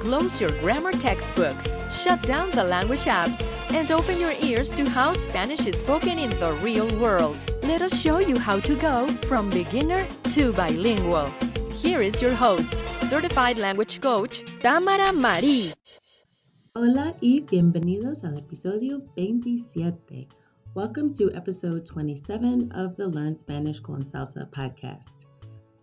Close your grammar textbooks, shut down the language apps, and open your ears to how Spanish is spoken in the real world. Let us show you how to go from beginner to bilingual. Here is your host, certified language coach, Tamara Marie. Hola y bienvenidos al episodio 27. Welcome to episode 27 of the Learn Spanish con Salsa podcast.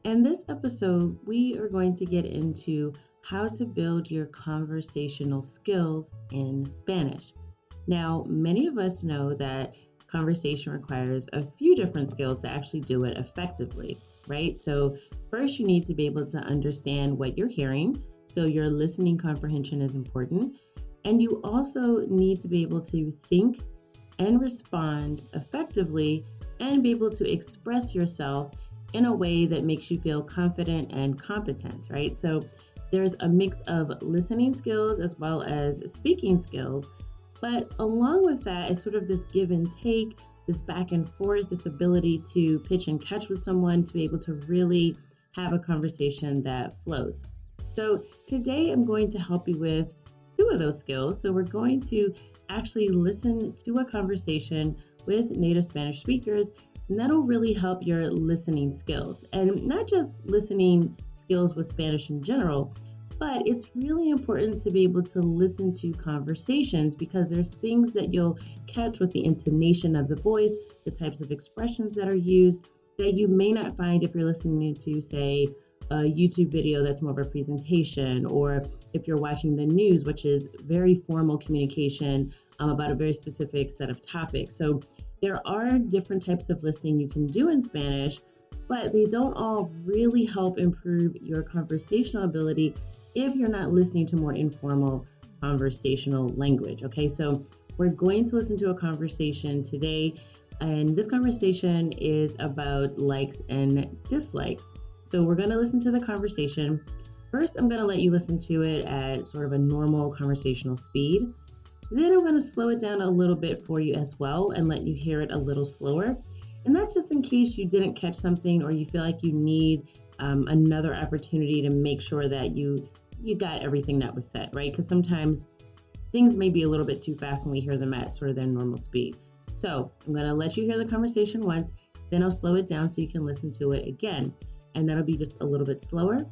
In this episode, we are going to get into how to build your conversational skills in Spanish. Now, many of us know that conversation requires a few different skills to actually do it effectively, right? So, first, you need to be able to understand what you're hearing. So, your listening comprehension is important. And you also need to be able to think and respond effectively and be able to express yourself in a way that makes you feel confident and competent, right? So, there's a mix of listening skills as well as speaking skills. But along with that is sort of this give and take, this back and forth, this ability to pitch and catch with someone to be able to really have a conversation that flows. So today I'm going to help you with two of those skills. So we're going to actually listen to a conversation with native Spanish speakers, and that'll really help your listening skills. And not just listening skills with Spanish in general, but it's really important to be able to listen to conversations because there's things that you'll catch with the intonation of the voice, the types of expressions that are used that you may not find if you're listening to, say, a YouTube video that's more of a presentation, or if you're watching the news, which is very formal communication um, about a very specific set of topics. So there are different types of listening you can do in Spanish but they don't all really help improve your conversational ability if you're not listening to more informal conversational language. Okay, so we're going to listen to a conversation today, and this conversation is about likes and dislikes. So we're going to listen to the conversation. First, I'm going to let you listen to it at sort of a normal conversational speed. Then I'm going to slow it down a little bit for you as well and let you hear it a little slower. And that's just in case you didn't catch something or you feel like you need um, another opportunity to make sure that you you got everything that was said, right? Because sometimes things may be a little bit too fast when we hear them at sort of their normal speed. So I'm gonna let you hear the conversation once, then I'll slow it down so you can listen to it again. And that'll be just a little bit slower.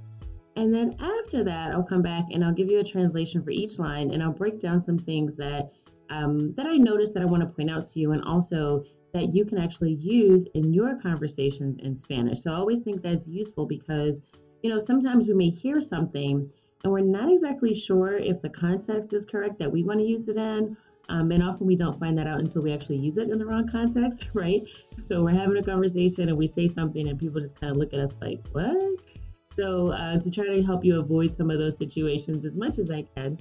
And then after that, I'll come back and I'll give you a translation for each line and I'll break down some things that um, that I noticed that I want to point out to you and also that you can actually use in your conversations in Spanish. So I always think that's useful because you know, sometimes we may hear something and we're not exactly sure if the context is correct that we want to use it in. Um, and often we don't find that out until we actually use it in the wrong context, right? So we're having a conversation and we say something and people just kind of look at us like, what? So uh, to try to help you avoid some of those situations as much as I can,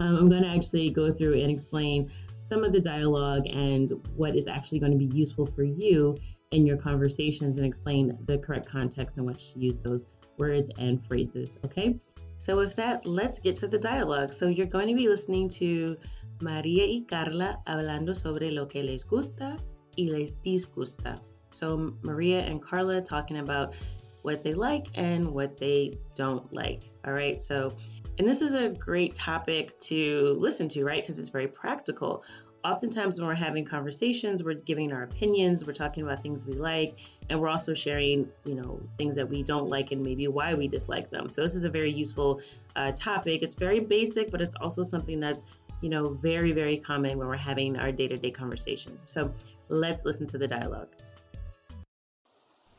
um, I'm going to actually go through and explain some of the dialogue and what is actually going to be useful for you in your conversations and explain the correct context in which to use those words and phrases. Okay. So, with that, let's get to the dialogue. So, you're going to be listening to Maria y Carla hablando sobre lo que les gusta y les disgusta. So, Maria and Carla talking about what they like and what they don't like. All right. So, and this is a great topic to listen to, right? Because it's very practical. Oftentimes, when we're having conversations, we're giving our opinions, we're talking about things we like, and we're also sharing, you know, things that we don't like and maybe why we dislike them. So, this is a very useful uh, topic. It's very basic, but it's also something that's, you know, very, very common when we're having our day to day conversations. So, let's listen to the dialogue.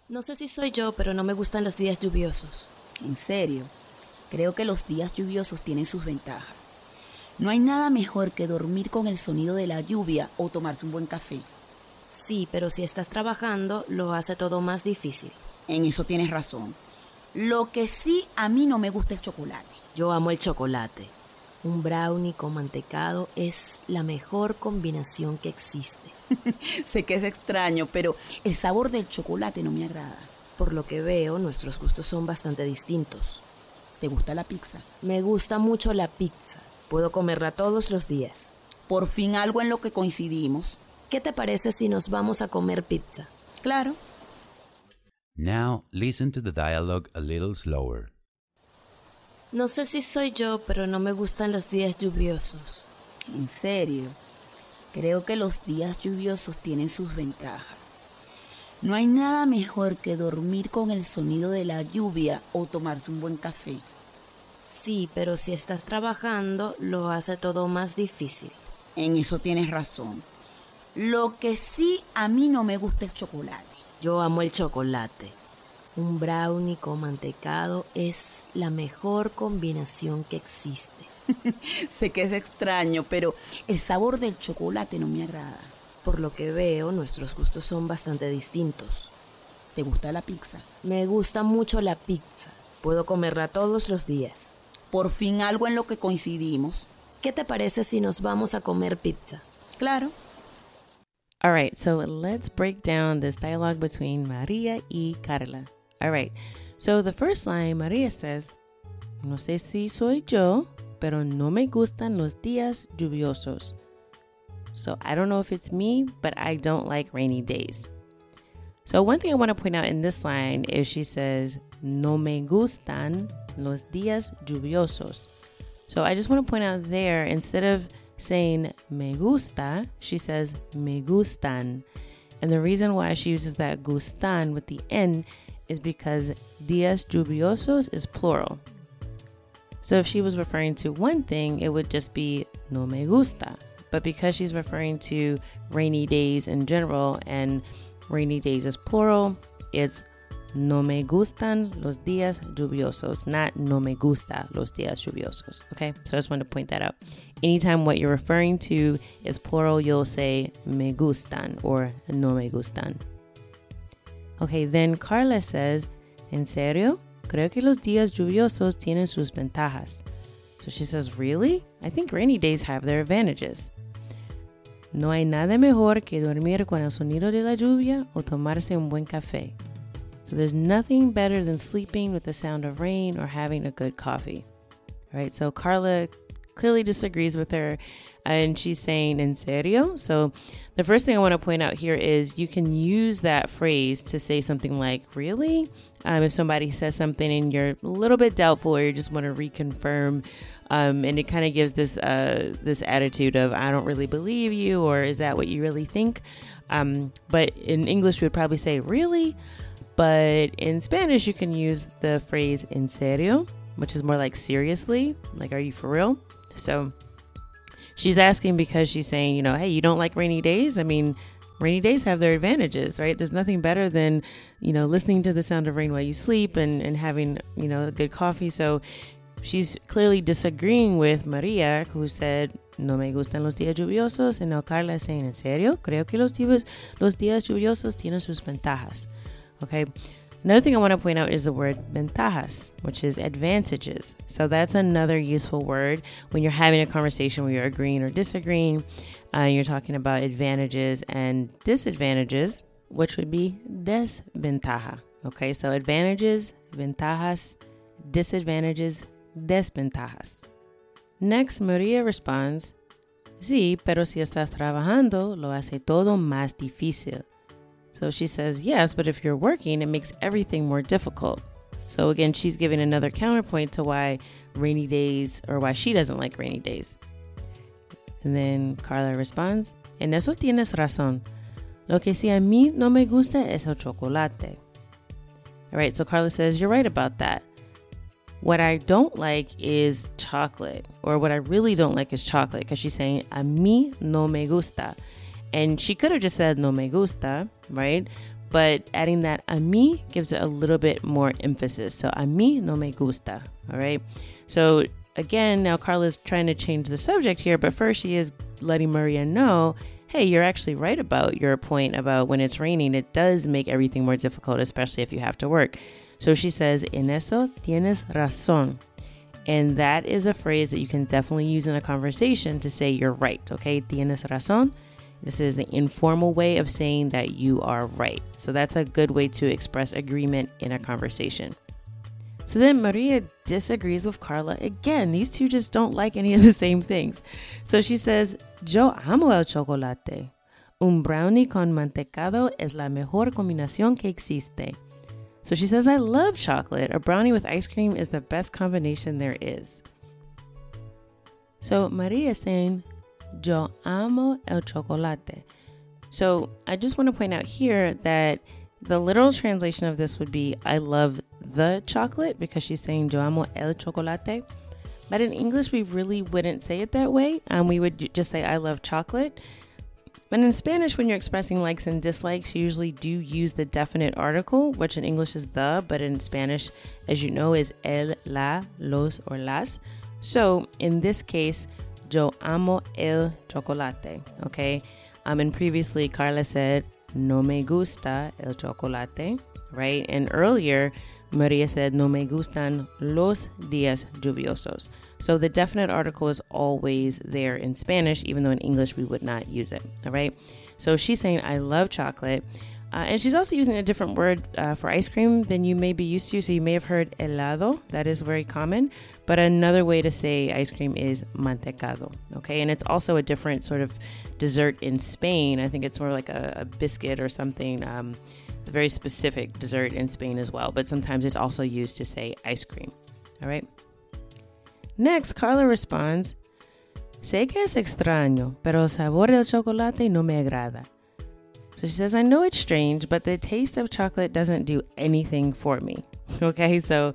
No sé si soy yo, pero no me gustan los días lluviosos. En serio. Creo que los días lluviosos tienen sus ventajas. No hay nada mejor que dormir con el sonido de la lluvia o tomarse un buen café. Sí, pero si estás trabajando, lo hace todo más difícil. En eso tienes razón. Lo que sí a mí no me gusta el chocolate. Yo amo el chocolate. Un brownie con mantecado es la mejor combinación que existe. sé que es extraño, pero el sabor del chocolate no me agrada. Por lo que veo, nuestros gustos son bastante distintos. ¿Te gusta la pizza? Me gusta mucho la pizza. Puedo comerla todos los días. Por fin algo en lo que coincidimos. ¿Qué te parece si nos vamos a comer pizza? Claro. Now listen to the dialogue a little slower. No sé si soy yo, pero no me gustan los días lluviosos. En serio. Creo que los días lluviosos tienen sus ventajas. No hay nada mejor que dormir con el sonido de la lluvia o tomarse un buen café. Sí, pero si estás trabajando, lo hace todo más difícil. En eso tienes razón. Lo que sí a mí no me gusta es chocolate. Yo amo el chocolate. Un brownie con mantecado es la mejor combinación que existe. sé que es extraño, pero el sabor del chocolate no me agrada. Por lo que veo, nuestros gustos son bastante distintos. ¿Te gusta la pizza? Me gusta mucho la pizza. Puedo comerla todos los días. Por fin algo en lo que coincidimos. ¿Qué te parece si nos vamos a comer pizza? Claro. All right, so let's break down this dialogue between Maria y Carla. All right, so the first line, Maria says, No sé si soy yo, pero no me gustan los días lluviosos. So I don't know if it's me, but I don't like rainy days. So one thing I want to point out in this line is she says, No me gustan los días lluviosos. So I just want to point out there, instead of saying me gusta, she says me gustan. And the reason why she uses that gustan with the N is because días lluviosos is plural. So if she was referring to one thing, it would just be no me gusta. But because she's referring to rainy days in general and rainy days is plural, it's no me gustan los días lluviosos, not no me gusta los días lluviosos. Okay, so I just want to point that out. Anytime what you're referring to is plural, you'll say me gustan or no me gustan. Okay, then Carla says, ¿En serio? Creo que los días lluviosos tienen sus ventajas. So she says, Really? I think rainy days have their advantages. No hay nada mejor que dormir con el sonido de la lluvia o tomarse un buen café. So there's nothing better than sleeping with the sound of rain or having a good coffee. All right, so Carla clearly disagrees with her and she's saying en serio. So the first thing I want to point out here is you can use that phrase to say something like really um, if somebody says something and you're a little bit doubtful or you just want to reconfirm um, and it kind of gives this uh, this attitude of I don't really believe you or is that what you really think um, but in English we would probably say really but in Spanish you can use the phrase en serio which is more like seriously like are you for real so she's asking because she's saying, you know, hey, you don't like rainy days? I mean, rainy days have their advantages, right? There's nothing better than, you know, listening to the sound of rain while you sleep and, and having, you know, a good coffee. So she's clearly disagreeing with Maria, who said, no me gustan los días lluviosos. And now Carla is saying, ¿en serio? Creo que los los días lluviosos tienen sus ventajas. Okay. Another thing I want to point out is the word ventajas, which is advantages. So that's another useful word when you're having a conversation where you're agreeing or disagreeing. Uh, you're talking about advantages and disadvantages, which would be desventaja. Okay, so advantages, ventajas, disadvantages, desventajas. Next, Maria responds, Sí, pero si estás trabajando, lo hace todo más difícil. So she says, Yes, but if you're working, it makes everything more difficult. So again, she's giving another counterpoint to why rainy days, or why she doesn't like rainy days. And then Carla responds, En eso tienes razón. Lo que sí a mí no me gusta es el chocolate. All right, so Carla says, You're right about that. What I don't like is chocolate, or what I really don't like is chocolate, because she's saying, A mí no me gusta. And she could have just said no me gusta, right? But adding that a mí gives it a little bit more emphasis. So a mí no me gusta, all right? So again, now Carla's trying to change the subject here, but first she is letting Maria know hey, you're actually right about your point about when it's raining, it does make everything more difficult, especially if you have to work. So she says, En eso tienes razón. And that is a phrase that you can definitely use in a conversation to say you're right, okay? Tienes razón. This is an informal way of saying that you are right. So that's a good way to express agreement in a conversation. So then Maria disagrees with Carla again. These two just don't like any of the same things. So she says, Yo amo el chocolate. Un brownie con mantecado es la mejor combinación que existe. So she says, I love chocolate. A brownie with ice cream is the best combination there is. So Maria is saying, Yo amo el chocolate. So I just want to point out here that the literal translation of this would be I love the chocolate because she's saying Yo amo el chocolate. But in English, we really wouldn't say it that way. Um, we would just say I love chocolate. But in Spanish, when you're expressing likes and dislikes, you usually do use the definite article, which in English is the, but in Spanish, as you know, is el, la, los, or las. So in this case, yo amo el chocolate. Okay. Um, and previously, Carla said, no me gusta el chocolate, right? And earlier, Maria said, no me gustan los días lluviosos. So the definite article is always there in Spanish, even though in English we would not use it, all right? So she's saying, I love chocolate. Uh, and she's also using a different word uh, for ice cream than you may be used to. So you may have heard helado, that is very common. But another way to say ice cream is mantecado. Okay, and it's also a different sort of dessert in Spain. I think it's more like a, a biscuit or something. Um, a very specific dessert in Spain as well. But sometimes it's also used to say ice cream. All right. Next, Carla responds, Sé que es extraño, pero el sabor del chocolate no me agrada. So she says, I know it's strange, but the taste of chocolate doesn't do anything for me. Okay, so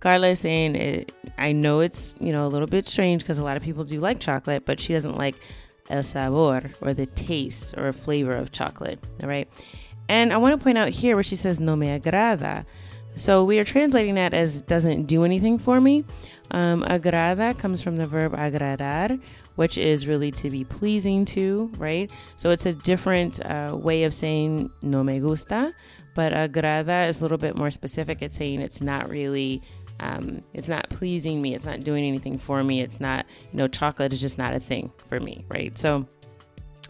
Carla is saying, it, I know it's, you know, a little bit strange because a lot of people do like chocolate, but she doesn't like el sabor or the taste or flavor of chocolate. All right. And I want to point out here where she says, no me agrada. So we are translating that as doesn't do anything for me. Um, agrada comes from the verb agradar, which is really to be pleasing to, right? So it's a different uh, way of saying no me gusta, but agrada is a little bit more specific. It's saying it's not really, um, it's not pleasing me. It's not doing anything for me. It's not, you know, chocolate is just not a thing for me, right? So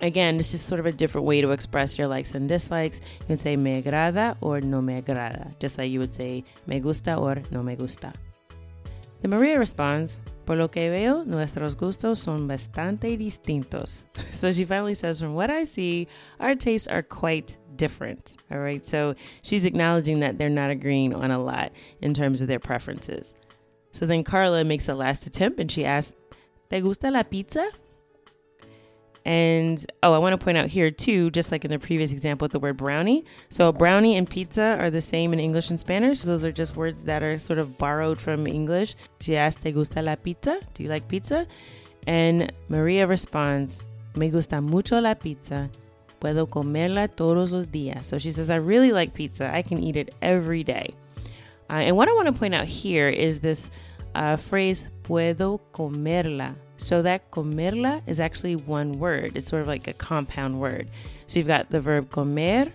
again, this is sort of a different way to express your likes and dislikes. You can say me agrada or no me agrada, just like you would say me gusta or no me gusta. Then Maria responds, Por lo que veo, nuestros gustos son bastante distintos. So she finally says, From what I see, our tastes are quite different. All right. So she's acknowledging that they're not agreeing on a lot in terms of their preferences. So then Carla makes a last attempt and she asks, ¿Te gusta la pizza? And oh, I want to point out here too, just like in the previous example with the word brownie. So brownie and pizza are the same in English and Spanish. Those are just words that are sort of borrowed from English. She asks, ¿Te gusta la pizza? Do you like pizza? And Maria responds, Me gusta mucho la pizza, puedo comerla todos los días. So she says, I really like pizza. I can eat it every day. Uh, and what I want to point out here is this uh, phrase, puedo comerla. So that comerla is actually one word. It's sort of like a compound word. So you've got the verb comer,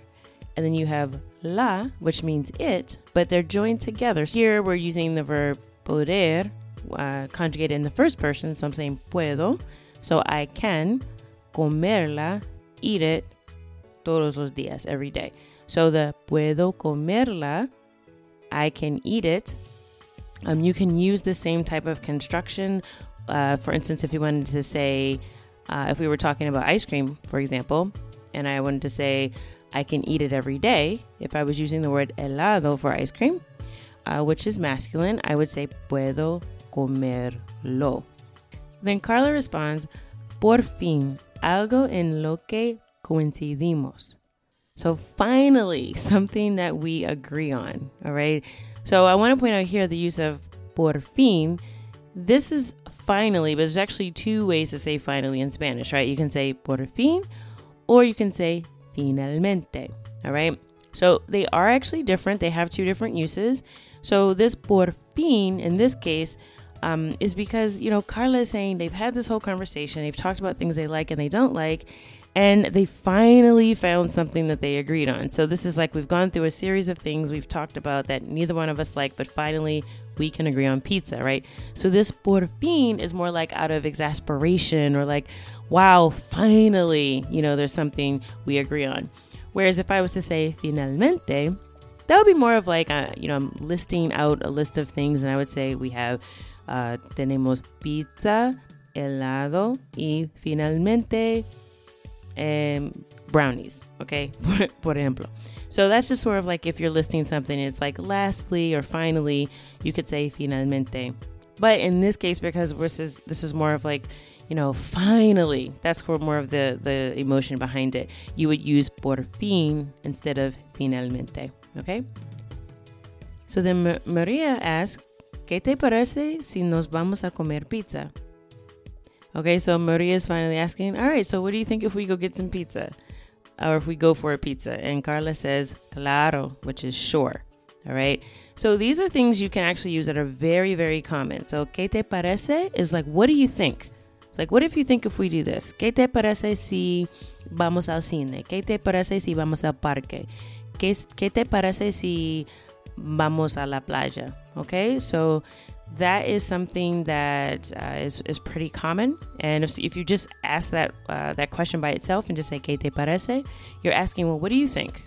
and then you have la, which means it, but they're joined together. So here we're using the verb poder, uh, conjugated in the first person. So I'm saying puedo. So I can comerla, eat it todos los días, every day. So the puedo comerla, I can eat it. Um, you can use the same type of construction. Uh, for instance, if you wanted to say, uh, if we were talking about ice cream, for example, and I wanted to say, I can eat it every day, if I was using the word helado for ice cream, uh, which is masculine, I would say puedo comerlo. Then Carla responds, por fin, algo en lo que coincidimos. So finally, something that we agree on. All right. So I want to point out here the use of por fin. This is finally, but there's actually two ways to say finally in Spanish, right? You can say por fin or you can say finalmente. All right. So they are actually different. They have two different uses. So this por fin in this case um, is because, you know, Carla is saying they've had this whole conversation. They've talked about things they like and they don't like and they finally found something that they agreed on. So this is like we've gone through a series of things we've talked about that neither one of us like, but finally we can agree on pizza, right? So this por fin is more like out of exasperation or like, wow, finally, you know, there's something we agree on. Whereas if I was to say finalmente, that would be more of like, uh, you know, I'm listing out a list of things, and I would say we have uh, tenemos pizza, helado y finalmente um, brownies, okay? Por ejemplo. So that's just sort of like if you're listing something, it's like lastly or finally, you could say finalmente. But in this case, because is, this is more of like, you know, finally, that's more of the, the emotion behind it. You would use por fin instead of finalmente, okay? So then Maria asks, ¿Qué te parece si nos vamos a comer pizza? Okay, so Maria is finally asking, all right, so what do you think if we go get some pizza? Or if we go for a pizza? And Carla says, claro, which is sure. All right. So these are things you can actually use that are very, very common. So, ¿qué te parece? is like, what do you think? It's like, what if you think if we do this? ¿Qué te parece si vamos al cine? ¿Qué te parece si vamos al parque? ¿Qué, qué te parece si vamos a la playa? Okay. So that is something that uh, is is, pretty common. And if, if you just ask that uh, that question by itself and just say "¿Qué te parece?", you're asking, "Well, what do you think?"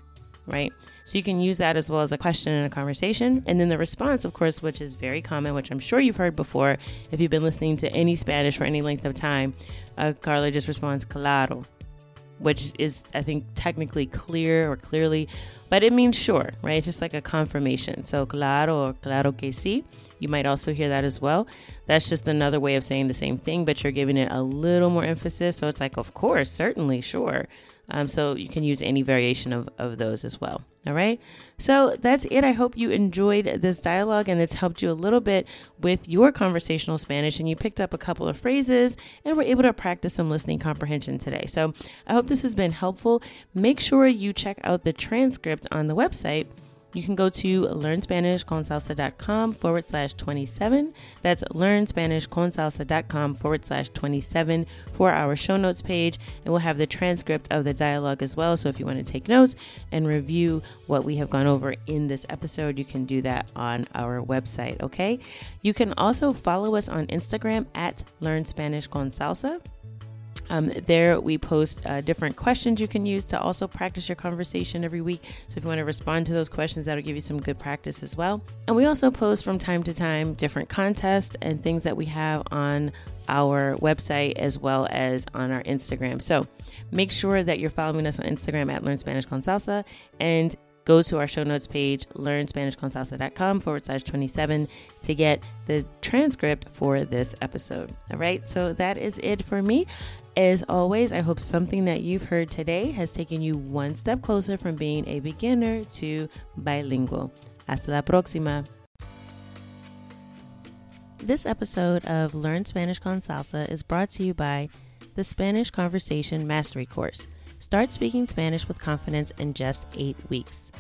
Right? So you can use that as well as a question in a conversation. And then the response, of course, which is very common, which I'm sure you've heard before if you've been listening to any Spanish for any length of time. Uh, Carla just responds "Claro," which is, I think, technically clear or clearly, but it means sure, right? Just like a confirmation. So claro or claro que sí you might also hear that as well. That's just another way of saying the same thing, but you're giving it a little more emphasis. So it's like, of course, certainly, sure. Um, so you can use any variation of, of those as well. All right. So that's it. I hope you enjoyed this dialogue and it's helped you a little bit with your conversational Spanish and you picked up a couple of phrases and were able to practice some listening comprehension today. So I hope this has been helpful. Make sure you check out the transcript on the website you can go to learnspanishconsalsa.com forward slash 27. That's learnspanishconsalsa.com forward slash 27 for our show notes page. And we'll have the transcript of the dialogue as well. So if you want to take notes and review what we have gone over in this episode, you can do that on our website. Okay. You can also follow us on Instagram at Learn Spanish Con Salsa. Um, there, we post uh, different questions you can use to also practice your conversation every week. So, if you want to respond to those questions, that'll give you some good practice as well. And we also post from time to time different contests and things that we have on our website as well as on our Instagram. So, make sure that you're following us on Instagram at Learn Spanish con Salsa and go to our show notes page, learnspanishconsalsa.com forward slash 27 to get the transcript for this episode. All right, so that is it for me. As always, I hope something that you've heard today has taken you one step closer from being a beginner to bilingual. Hasta la próxima. This episode of Learn Spanish con Salsa is brought to you by the Spanish Conversation Mastery Course Start speaking Spanish with confidence in just eight weeks.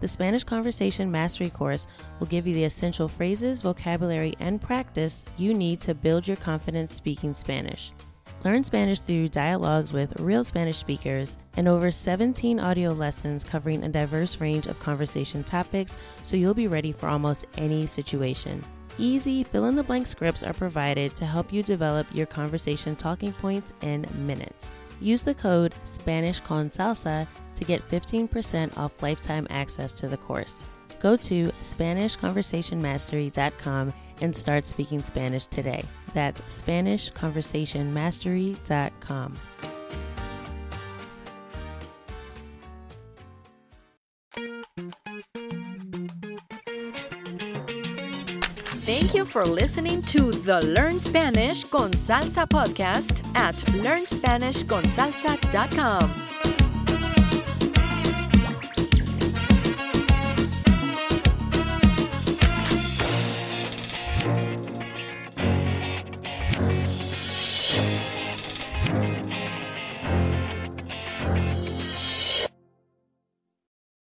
The Spanish Conversation Mastery course will give you the essential phrases, vocabulary, and practice you need to build your confidence speaking Spanish. Learn Spanish through dialogues with real Spanish speakers and over 17 audio lessons covering a diverse range of conversation topics so you'll be ready for almost any situation. Easy fill in the blank scripts are provided to help you develop your conversation talking points in minutes. Use the code Spanish con Salsa to get 15% off lifetime access to the course. Go to SpanishConversationMastery.com and start speaking Spanish today. That's SpanishConversationMastery.com. Thank you for listening to the Learn Spanish con Salsa podcast at learnspanishconsalsa.com.